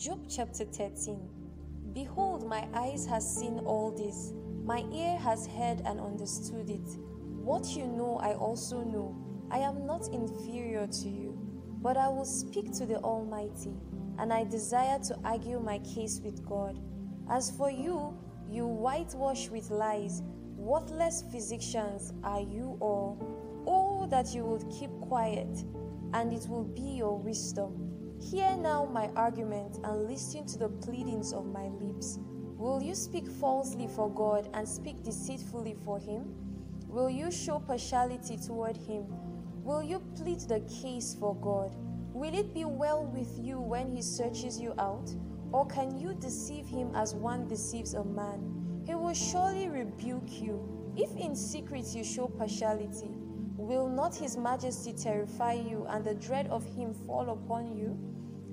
chapter 13. Behold, my eyes has seen all this, my ear has heard and understood it. What you know, I also know. I am not inferior to you, but I will speak to the Almighty, and I desire to argue my case with God. As for you, you whitewash with lies, worthless physicians are you all. Oh, that you would keep quiet, and it will be your wisdom. Hear now my argument and listen to the pleadings of my lips. Will you speak falsely for God and speak deceitfully for Him? Will you show partiality toward Him? Will you plead the case for God? Will it be well with you when He searches you out? Or can you deceive Him as one deceives a man? He will surely rebuke you. If in secret you show partiality, will not His majesty terrify you and the dread of Him fall upon you?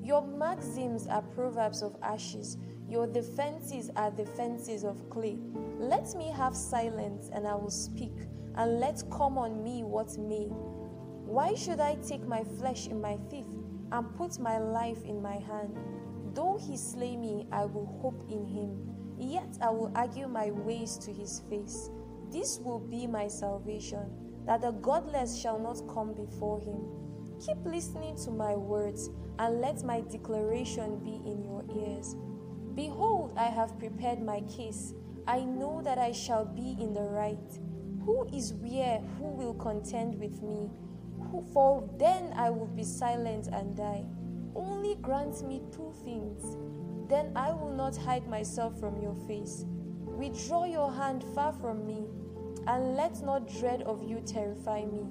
Your maxims are proverbs of ashes, your defenses are defenses of clay. Let me have silence, and I will speak, and let come on me what may. Why should I take my flesh in my teeth and put my life in my hand? Though he slay me, I will hope in him. Yet I will argue my ways to his face. This will be my salvation, that the godless shall not come before him. Keep listening to my words, and let my declaration be in your ears. Behold, I have prepared my case. I know that I shall be in the right. Who is where who will contend with me? Who, for then I will be silent and die. Only grant me two things, then I will not hide myself from your face. Withdraw your hand far from me, and let not dread of you terrify me.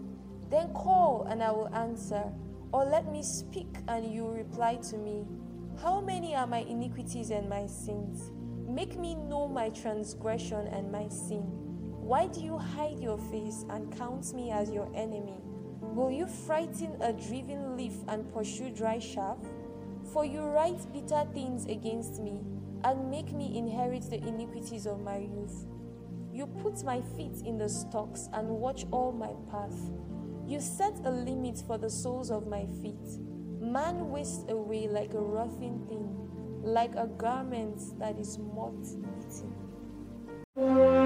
Then call, and I will answer, or let me speak, and you reply to me. How many are my iniquities and my sins? Make me know my transgression and my sin. Why do you hide your face and count me as your enemy? Will you frighten a driven leaf and pursue dry chaff? For you write bitter things against me, and make me inherit the iniquities of my youth. You put my feet in the stocks and watch all my path. You set a limit for the soles of my feet. Man wastes away like a rotting thing, like a garment that is moth eaten.